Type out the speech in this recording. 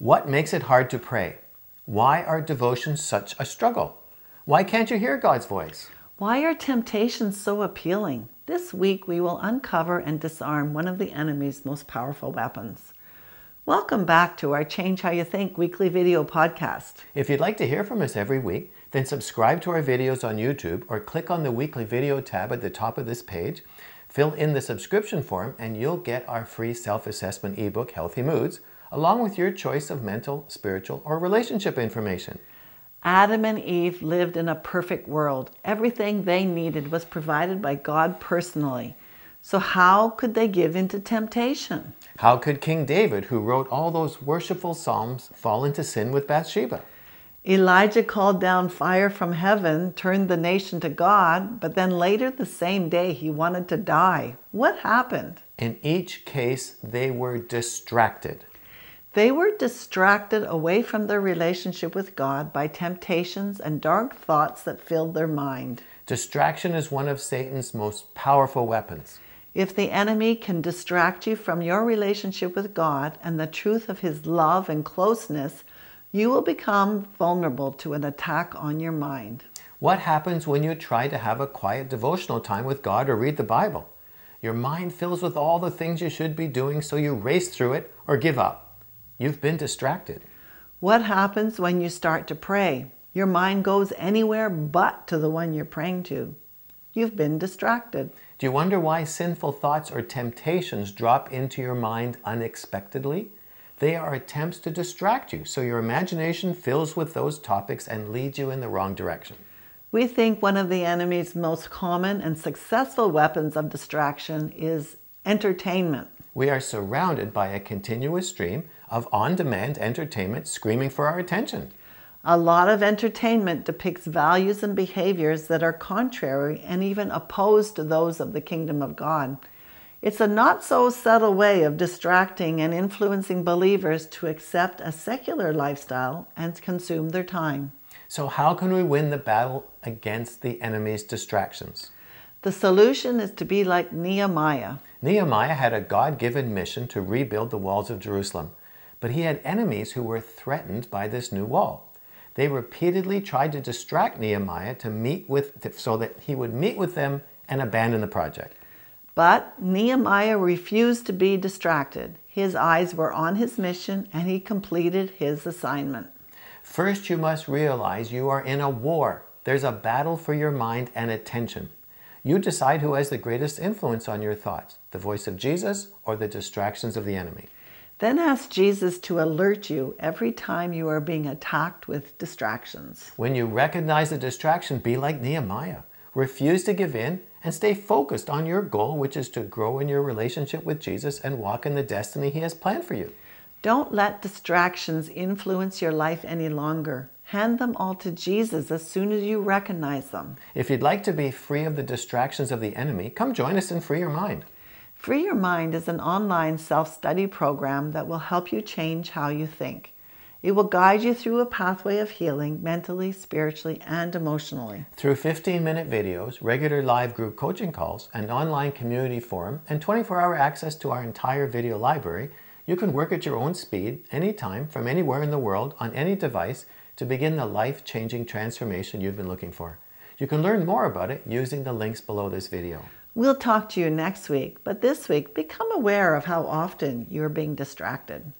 What makes it hard to pray? Why are devotions such a struggle? Why can't you hear God's voice? Why are temptations so appealing? This week we will uncover and disarm one of the enemy's most powerful weapons. Welcome back to our Change How You Think weekly video podcast. If you'd like to hear from us every week, then subscribe to our videos on YouTube or click on the weekly video tab at the top of this page. Fill in the subscription form and you'll get our free self assessment ebook, Healthy Moods, along with your choice of mental, spiritual, or relationship information. Adam and Eve lived in a perfect world. Everything they needed was provided by God personally. So, how could they give in to temptation? How could King David, who wrote all those worshipful psalms, fall into sin with Bathsheba? Elijah called down fire from heaven, turned the nation to God, but then later the same day he wanted to die. What happened? In each case, they were distracted. They were distracted away from their relationship with God by temptations and dark thoughts that filled their mind. Distraction is one of Satan's most powerful weapons. If the enemy can distract you from your relationship with God and the truth of his love and closeness, you will become vulnerable to an attack on your mind. What happens when you try to have a quiet devotional time with God or read the Bible? Your mind fills with all the things you should be doing, so you race through it or give up. You've been distracted. What happens when you start to pray? Your mind goes anywhere but to the one you're praying to. You've been distracted. Do you wonder why sinful thoughts or temptations drop into your mind unexpectedly? They are attempts to distract you, so your imagination fills with those topics and leads you in the wrong direction. We think one of the enemy's most common and successful weapons of distraction is entertainment. We are surrounded by a continuous stream of on demand entertainment screaming for our attention. A lot of entertainment depicts values and behaviors that are contrary and even opposed to those of the kingdom of God. It's a not so subtle way of distracting and influencing believers to accept a secular lifestyle and consume their time. So, how can we win the battle against the enemy's distractions? The solution is to be like Nehemiah. Nehemiah had a God given mission to rebuild the walls of Jerusalem, but he had enemies who were threatened by this new wall. They repeatedly tried to distract Nehemiah to meet with so that he would meet with them and abandon the project. But Nehemiah refused to be distracted. His eyes were on his mission and he completed his assignment. First, you must realize you are in a war. There's a battle for your mind and attention. You decide who has the greatest influence on your thoughts the voice of Jesus or the distractions of the enemy. Then ask Jesus to alert you every time you are being attacked with distractions. When you recognize a distraction, be like Nehemiah. Refuse to give in and stay focused on your goal, which is to grow in your relationship with Jesus and walk in the destiny He has planned for you. Don't let distractions influence your life any longer. Hand them all to Jesus as soon as you recognize them. If you'd like to be free of the distractions of the enemy, come join us in Free Your Mind. Free Your Mind is an online self study program that will help you change how you think. It will guide you through a pathway of healing mentally, spiritually, and emotionally. Through 15 minute videos, regular live group coaching calls, an online community forum, and 24 hour access to our entire video library, you can work at your own speed, anytime, from anywhere in the world, on any device, to begin the life changing transformation you've been looking for. You can learn more about it using the links below this video. We'll talk to you next week, but this week, become aware of how often you're being distracted.